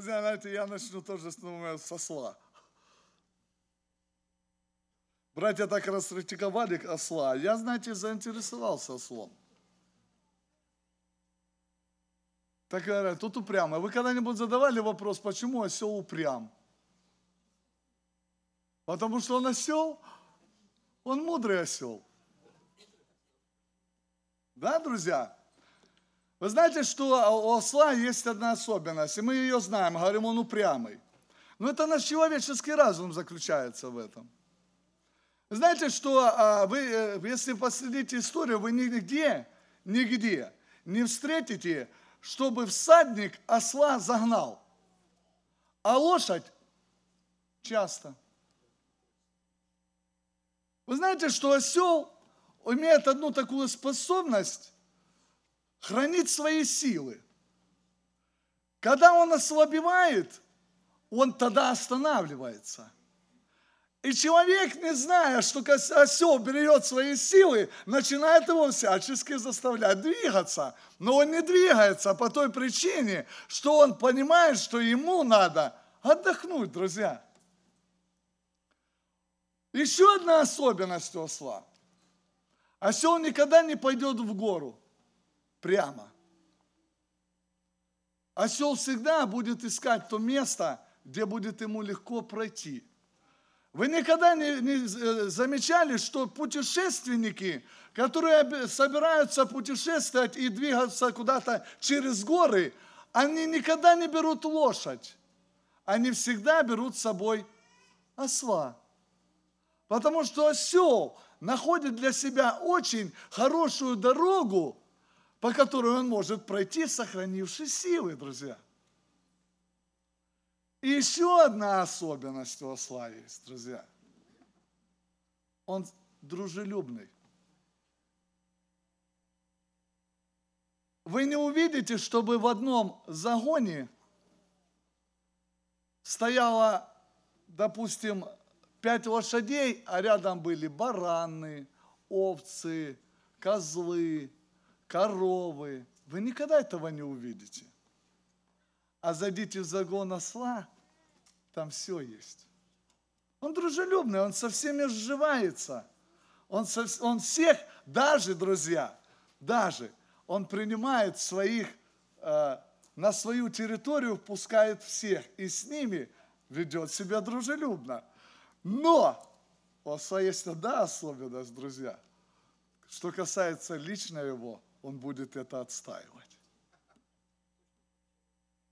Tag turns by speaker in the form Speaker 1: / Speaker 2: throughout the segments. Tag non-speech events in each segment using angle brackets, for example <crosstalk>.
Speaker 1: Знаете, я начну тоже с со осла. Братья так раскритиковали осла. Я, знаете, заинтересовался ослом. Так говорят, тут упрямо. Вы когда-нибудь задавали вопрос, почему осел упрям? Потому что он осел, он мудрый осел. Да, друзья? Вы знаете, что у осла есть одна особенность, и мы ее знаем, говорим, он упрямый. Но это наш человеческий разум заключается в этом. Знаете, что а, вы, э, если последите историю, вы нигде, нигде не встретите, чтобы всадник осла загнал, а лошадь часто. Вы знаете, что осел имеет одну такую способность хранить свои силы. Когда он ослабевает, он тогда останавливается. И человек, не зная, что осел берет свои силы, начинает его всячески заставлять двигаться. Но он не двигается по той причине, что он понимает, что ему надо отдохнуть, друзья. Еще одна особенность у осла. Осел никогда не пойдет в гору прямо. Осел всегда будет искать то место, где будет ему легко пройти. Вы никогда не, не э, замечали, что путешественники, которые собираются путешествовать и двигаться куда-то через горы, они никогда не берут лошадь. Они всегда берут с собой осла. Потому что осел находит для себя очень хорошую дорогу, по которой он может пройти, сохранивши силы, друзья. И еще одна особенность у осла есть, друзья. Он дружелюбный. Вы не увидите, чтобы в одном загоне стояло, допустим, пять лошадей, а рядом были бараны, овцы, козлы, коровы. Вы никогда этого не увидите. А зайдите в загон осла, там все есть. Он дружелюбный, он со всеми сживается. Он, со, он всех, даже, друзья, даже, он принимает своих, э, на свою территорию впускает всех и с ними ведет себя дружелюбно. Но у осла есть одна особенность, друзья. Что касается лично его, он будет это отстаивать.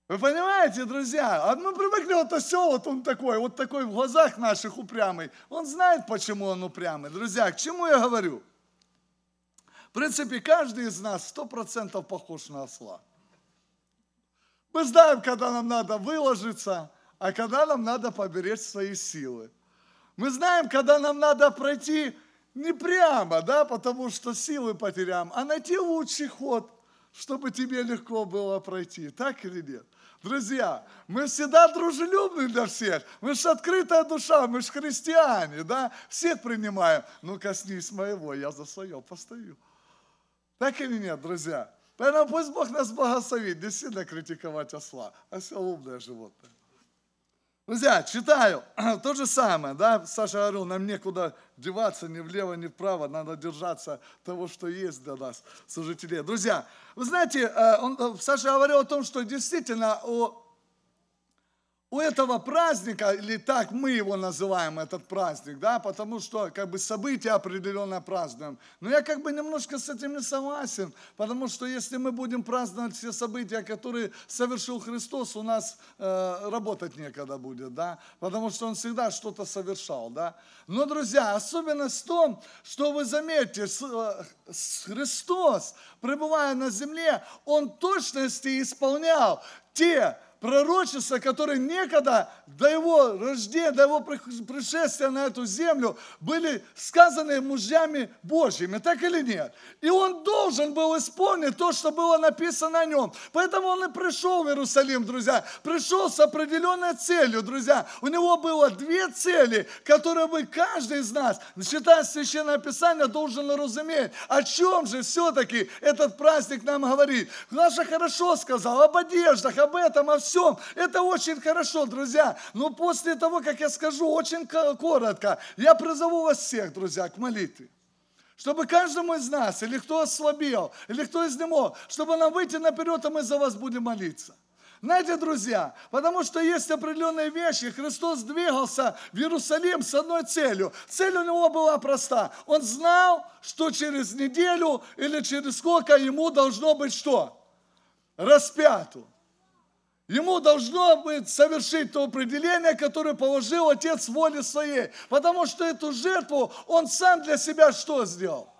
Speaker 1: Вы понимаете, друзья? А привыкли, вот осел, вот он такой, вот такой в глазах наших упрямый. Он знает, почему он упрямый. Друзья, к чему я говорю? В принципе, каждый из нас сто процентов похож на осла. Мы знаем, когда нам надо выложиться, а когда нам надо поберечь свои силы. Мы знаем, когда нам надо пройти не прямо, да, потому что силы потеряем, а найти лучший ход, чтобы тебе легко было пройти. Так или нет? Друзья, мы всегда дружелюбны для всех. Мы же открытая душа, мы же христиане, да? Всех принимаем. Ну, коснись моего, я за свое постою. Так или нет, друзья? Поэтому пусть Бог нас благословит, не сильно критиковать осла. Осел умное животное. Друзья, читаю, <clears throat> то же самое, да, Саша говорил, нам некуда деваться ни влево, ни вправо, надо держаться того, что есть для нас, служителей. Друзья, вы знаете, э, он, э, Саша говорил о том, что действительно о у этого праздника, или так мы его называем, этот праздник, да, потому что как бы событие определенно празднуем. Но я как бы немножко с этим не согласен, потому что если мы будем праздновать все события, которые совершил Христос, у нас э, работать некогда будет, да, потому что Он всегда что-то совершал, да. Но, друзья, особенность в том, что вы заметите, э, Христос, пребывая на земле, Он точности исполнял те пророчества, которые некогда до его рождения, до его пришествия на эту землю были сказаны мужьями Божьими, так или нет? И он должен был исполнить то, что было написано о нем. Поэтому он и пришел в Иерусалим, друзья. Пришел с определенной целью, друзья. У него было две цели, которые бы каждый из нас, читая Священное Писание, должен разуметь. О чем же все-таки этот праздник нам говорит? Наша хорошо сказал об одеждах, об этом, о всем. Это очень хорошо, друзья. Но после того, как я скажу очень коротко, я призову вас всех, друзья, к молитве чтобы каждому из нас, или кто ослабел, или кто изнемог, чтобы нам выйти наперед, а мы за вас будем молиться. Знаете, друзья, потому что есть определенные вещи. Христос двигался в Иерусалим с одной целью. Цель у него была проста. Он знал, что через неделю или через сколько ему должно быть что? Распяту. Ему должно быть совершить то определение, которое положил Отец воли своей. Потому что эту жертву он сам для себя что сделал?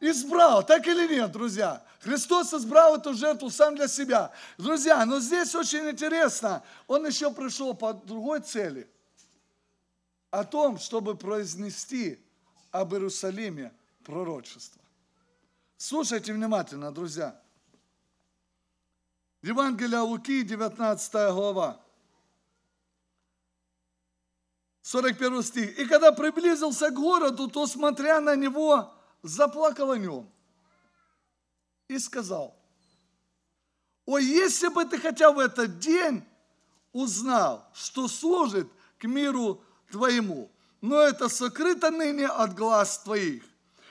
Speaker 1: Избрал, так или нет, друзья? Христос избрал эту жертву сам для себя. Друзья, но здесь очень интересно, он еще пришел по другой цели. О том, чтобы произнести об Иерусалиме пророчество. Слушайте внимательно, друзья. Евангелие Луки, 19 глава. 41 стих. «И когда приблизился к городу, то, смотря на него, заплакал о нем и сказал, «О, если бы ты хотя в этот день узнал, что служит к миру твоему, но это сокрыто ныне от глаз твоих.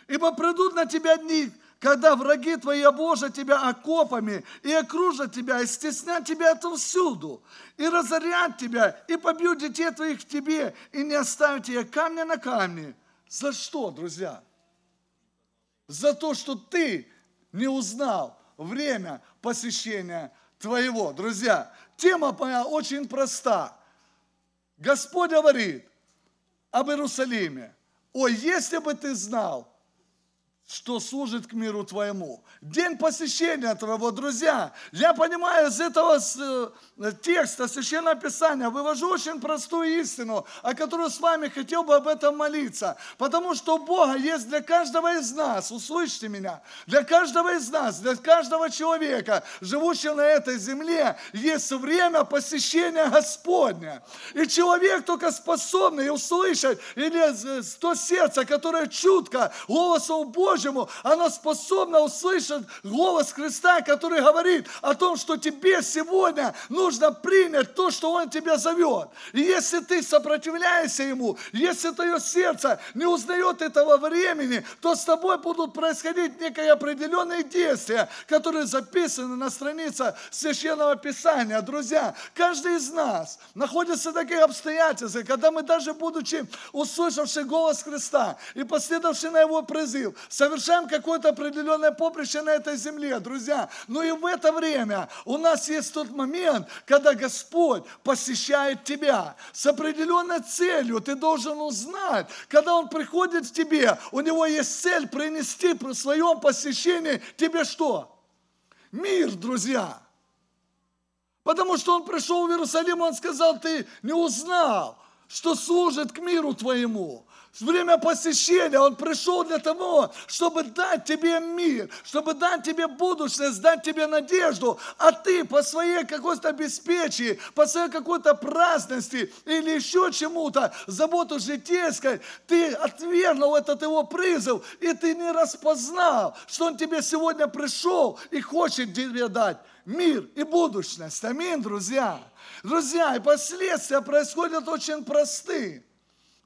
Speaker 1: Ибо придут на тебя дни, когда враги твои обложат тебя окопами и окружат тебя, и стеснят тебя отовсюду, и разорят тебя, и побьют детей твоих в тебе, и не оставят тебе камня на камне. За что, друзья? За то, что ты не узнал время посещения твоего. Друзья, тема моя очень проста. Господь говорит об Иерусалиме. Ой, если бы ты знал, что служит к миру твоему. День посещения твоего, друзья. Я понимаю, из этого э, текста Священного Писания вывожу очень простую истину, о которой с вами хотел бы об этом молиться. Потому что Бога есть для каждого из нас, услышьте меня, для каждого из нас, для каждого человека, живущего на этой земле, есть время посещения Господня. И человек только способный услышать, или то сердце, которое чутко голосом Божьим, Божьему, она способна услышать голос Христа, который говорит о том, что тебе сегодня нужно принять то, что Он тебя зовет. И если ты сопротивляешься Ему, если твое сердце не узнает этого времени, то с тобой будут происходить некие определенные действия, которые записаны на странице Священного Писания. Друзья, каждый из нас находится в таких обстоятельствах, когда мы даже будучи услышавши голос Христа и последовавши на Его призыв, совершаем какое-то определенное поприще на этой земле, друзья. Но и в это время у нас есть тот момент, когда Господь посещает тебя с определенной целью. Ты должен узнать, когда Он приходит к тебе, у Него есть цель принести при своем посещении тебе что? Мир, друзья. Потому что Он пришел в Иерусалим, Он сказал, ты не узнал, что служит к миру твоему время посещения Он пришел для того, чтобы дать тебе мир, чтобы дать тебе будущность, дать тебе надежду, а ты по своей какой-то обеспечении, по своей какой-то праздности или еще чему-то, заботу житейской, ты отвергнул этот его призыв, и ты не распознал, что он тебе сегодня пришел и хочет тебе дать мир и будущность. Аминь, друзья. Друзья, и последствия происходят очень простые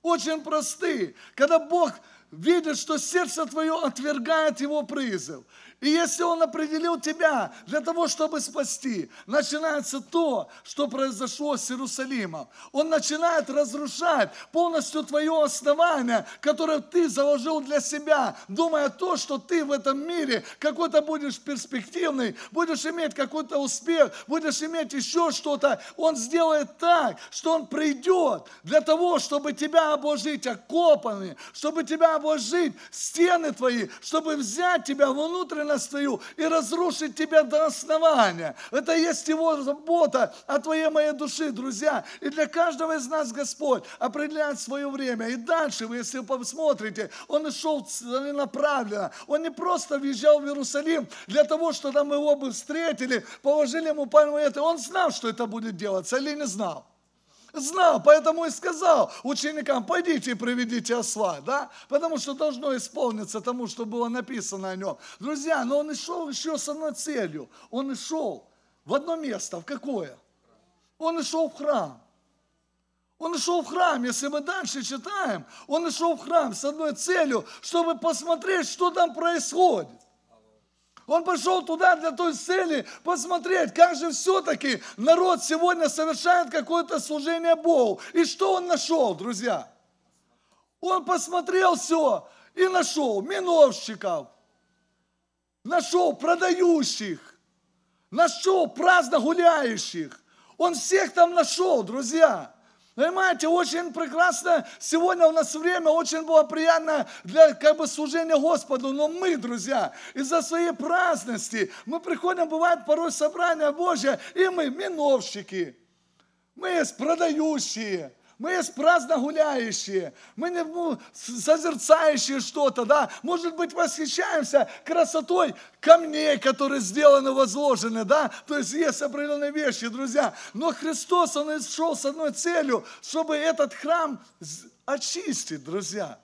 Speaker 1: очень простые. Когда Бог видит, что сердце твое отвергает его призыв. И если Он определил тебя для того, чтобы спасти, начинается то, что произошло с Иерусалимом. Он начинает разрушать полностью твое основание, которое ты заложил для себя, думая то, что ты в этом мире какой-то будешь перспективный, будешь иметь какой-то успех, будешь иметь еще что-то. Он сделает так, что Он придет для того, чтобы тебя обложить окопами, чтобы тебя обложить стены твои, чтобы взять тебя внутренне ценность твою и разрушить тебя до основания. Это есть Его забота о твоей моей души, друзья. И для каждого из нас Господь определяет свое время. И дальше вы, если посмотрите, Он шел целенаправленно. Он не просто въезжал в Иерусалим для того, что там его бы встретили, положили ему пальму это. Он знал, что это будет делаться или не знал? Знал, поэтому и сказал ученикам, пойдите и приведите осла, да? Потому что должно исполниться тому, что было написано о нем. Друзья, но он и шел еще с одной целью. Он и шел в одно место, в какое? Он и шел в храм. Он шел в храм, если мы дальше читаем, он шел в храм с одной целью, чтобы посмотреть, что там происходит. Он пошел туда для той цели посмотреть, как же все-таки народ сегодня совершает какое-то служение Богу. И что он нашел, друзья? Он посмотрел все и нашел миновщиков, нашел продающих, нашел праздно гуляющих. Он всех там нашел, друзья. Понимаете, очень прекрасно, сегодня у нас время очень было приятно для как бы служения Господу, но мы, друзья, из-за своей праздности, мы приходим, бывает порой собрание Божье, и мы миновщики, мы есть продающие, мы праздно гуляющие, мы не ну, созерцающие что-то, да, может быть, восхищаемся красотой камней, которые сделаны, возложены, да, то есть есть определенные вещи, друзья. Но Христос, Он шел с одной целью, чтобы этот храм очистить, друзья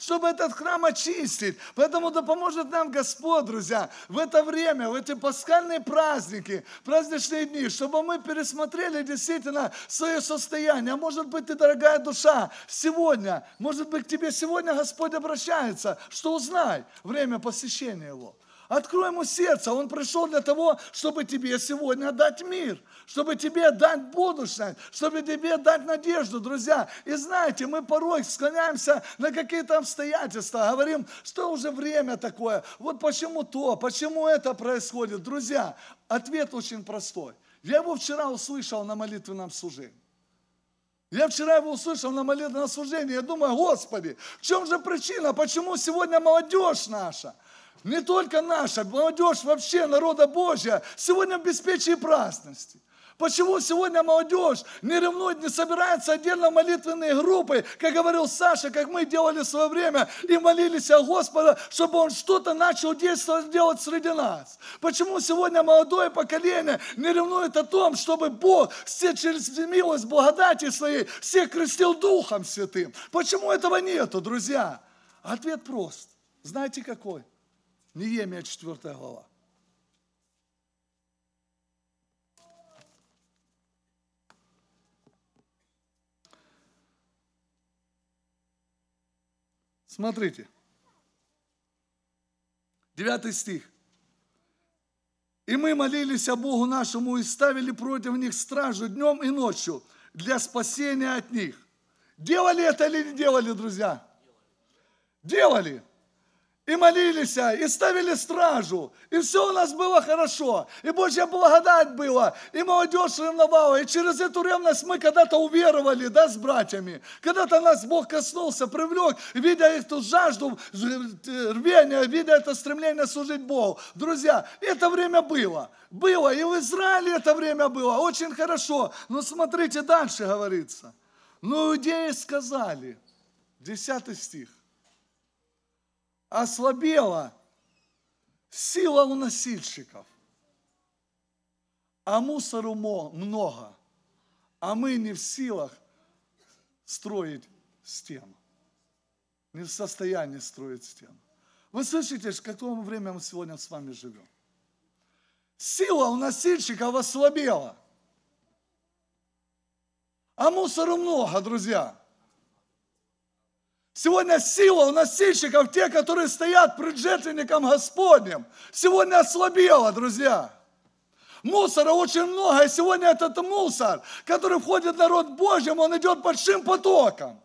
Speaker 1: чтобы этот храм очистить. Поэтому да поможет нам Господь, друзья, в это время, в эти пасхальные праздники, праздничные дни, чтобы мы пересмотрели действительно свое состояние. Может быть, ты, дорогая душа, сегодня, может быть, к тебе сегодня Господь обращается, что узнай время посещения Его. Открой ему сердце. Он пришел для того, чтобы тебе сегодня дать мир, чтобы тебе дать будущее, чтобы тебе дать надежду, друзья. И знаете, мы порой склоняемся на какие-то обстоятельства, говорим, что уже время такое, вот почему то, почему это происходит. Друзья, ответ очень простой. Я его вчера услышал на молитвенном служении. Я вчера его услышал на молитвенном служении. Я думаю, Господи, в чем же причина, почему сегодня молодежь наша – не только наша, молодежь вообще народа Божья, сегодня в беспечии праздности. Почему сегодня молодежь не ревнует, не собирается отдельно молитвенные группы, как говорил Саша, как мы делали в свое время, и молились о Господа, чтобы Он что-то начал действовать, делать среди нас? Почему сегодня молодое поколение не ревнует о том, чтобы Бог все через милость благодати своей всех крестил Духом Святым? Почему этого нету, друзья? Ответ прост. Знаете какой? Неемия 4 глава. Смотрите. Девятый стих. И мы молились о Богу нашему и ставили против них стражу днем и ночью для спасения от них. Делали это или не делали, друзья? Делали и молились, и ставили стражу, и все у нас было хорошо, и Божья благодать была, и молодежь ревновала, и через эту ревность мы когда-то уверовали, да, с братьями, когда-то нас Бог коснулся, привлек, видя эту жажду, рвение, видя это стремление служить Богу. Друзья, это время было, было, и в Израиле это время было, очень хорошо, но смотрите, дальше говорится. Но иудеи сказали, 10 стих, ослабела сила у носильщиков, а мусору много, а мы не в силах строить стену, не в состоянии строить стену. Вы слышите, в какое время мы сегодня с вами живем? Сила у носильщиков ослабела. А мусору много, друзья. Сегодня сила у носильщиков, те, которые стоят пред жертвенником Господним, сегодня ослабела, друзья. Мусора очень много, и сегодня этот мусор, который входит в народ Божий, он идет большим потоком.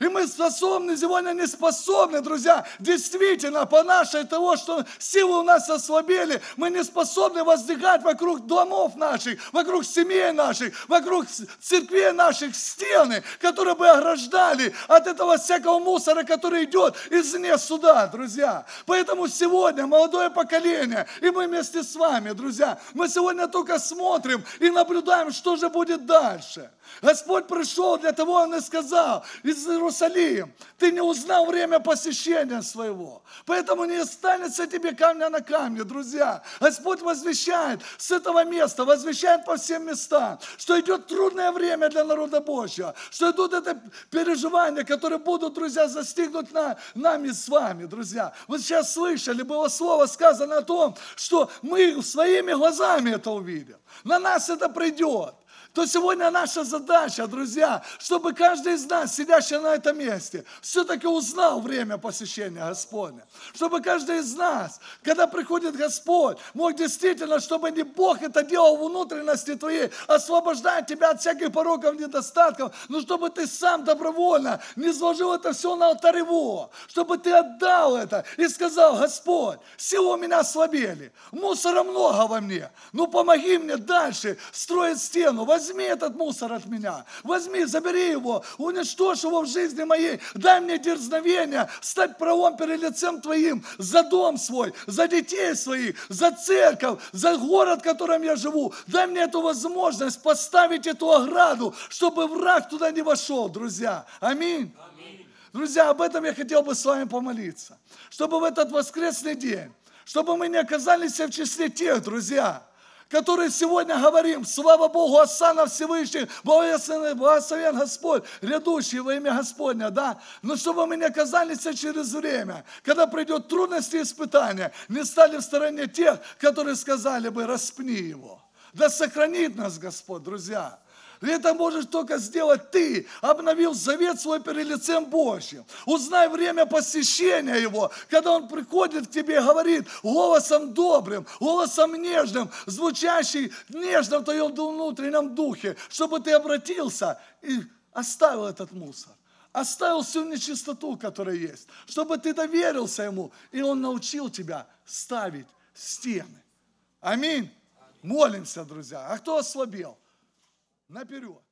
Speaker 1: И мы способны, сегодня не способны, друзья, действительно, по нашей того, что силы у нас ослабели, мы не способны воздвигать вокруг домов наших, вокруг семей наших, вокруг церквей наших стены, которые бы ограждали от этого всякого мусора, который идет извне суда, друзья. Поэтому сегодня молодое поколение, и мы вместе с вами, друзья, мы сегодня только смотрим и наблюдаем, что же будет дальше. Господь пришел для того, Он и сказал, из Иерусалим, ты не узнал время посещения своего, поэтому не останется тебе камня на камне, друзья. Господь возвещает с этого места, возвещает по всем местам, что идет трудное время для народа Божьего, что идут это переживания, которые будут, друзья, застигнуть на, нами с вами, друзья. Вы сейчас слышали, было слово сказано о том, что мы своими глазами это увидим. На нас это придет. То сегодня наша задача, друзья, чтобы каждый из нас, сидящий на этом месте, все-таки узнал время посещения Господня. Чтобы каждый из нас, когда приходит Господь, мог действительно, чтобы не Бог это делал в внутренности твоей, освобождая тебя от всяких пороков, недостатков, но чтобы ты сам добровольно не сложил это все на алтарь его, чтобы ты отдал это и сказал, Господь, силы у меня ослабели, мусора много во мне, ну помоги мне дальше строить стену, возьми этот мусор от меня, возьми, забери его, уничтожь его в жизни моей, дай мне дерзновение стать правом перед лицем Твоим за дом свой, за детей своих, за церковь, за город, в котором я живу. Дай мне эту возможность поставить эту ограду, чтобы враг туда не вошел, друзья. Аминь. Друзья, об этом я хотел бы с вами помолиться. Чтобы в этот воскресный день, чтобы мы не оказались в числе тех, друзья, которые сегодня говорим, слава Богу, Осана Всевышний, благословен, благословен Господь, грядущий во имя Господня, да? Но чтобы мы не оказались через время, когда придет трудности и испытания, не стали в стороне тех, которые сказали бы, распни его. Да сохранит нас Господь, друзья. Это можешь только сделать ты, обновил завет свой перед лицем Божьим. Узнай время посещения Его, когда Он приходит к тебе и говорит голосом добрым, голосом нежным, звучащий нежно в твоем внутреннем духе, чтобы ты обратился и оставил этот мусор оставил всю нечистоту, которая есть, чтобы ты доверился Ему, и Он научил тебя ставить стены. Аминь. Молимся, друзья. А кто ослабел? Наперед.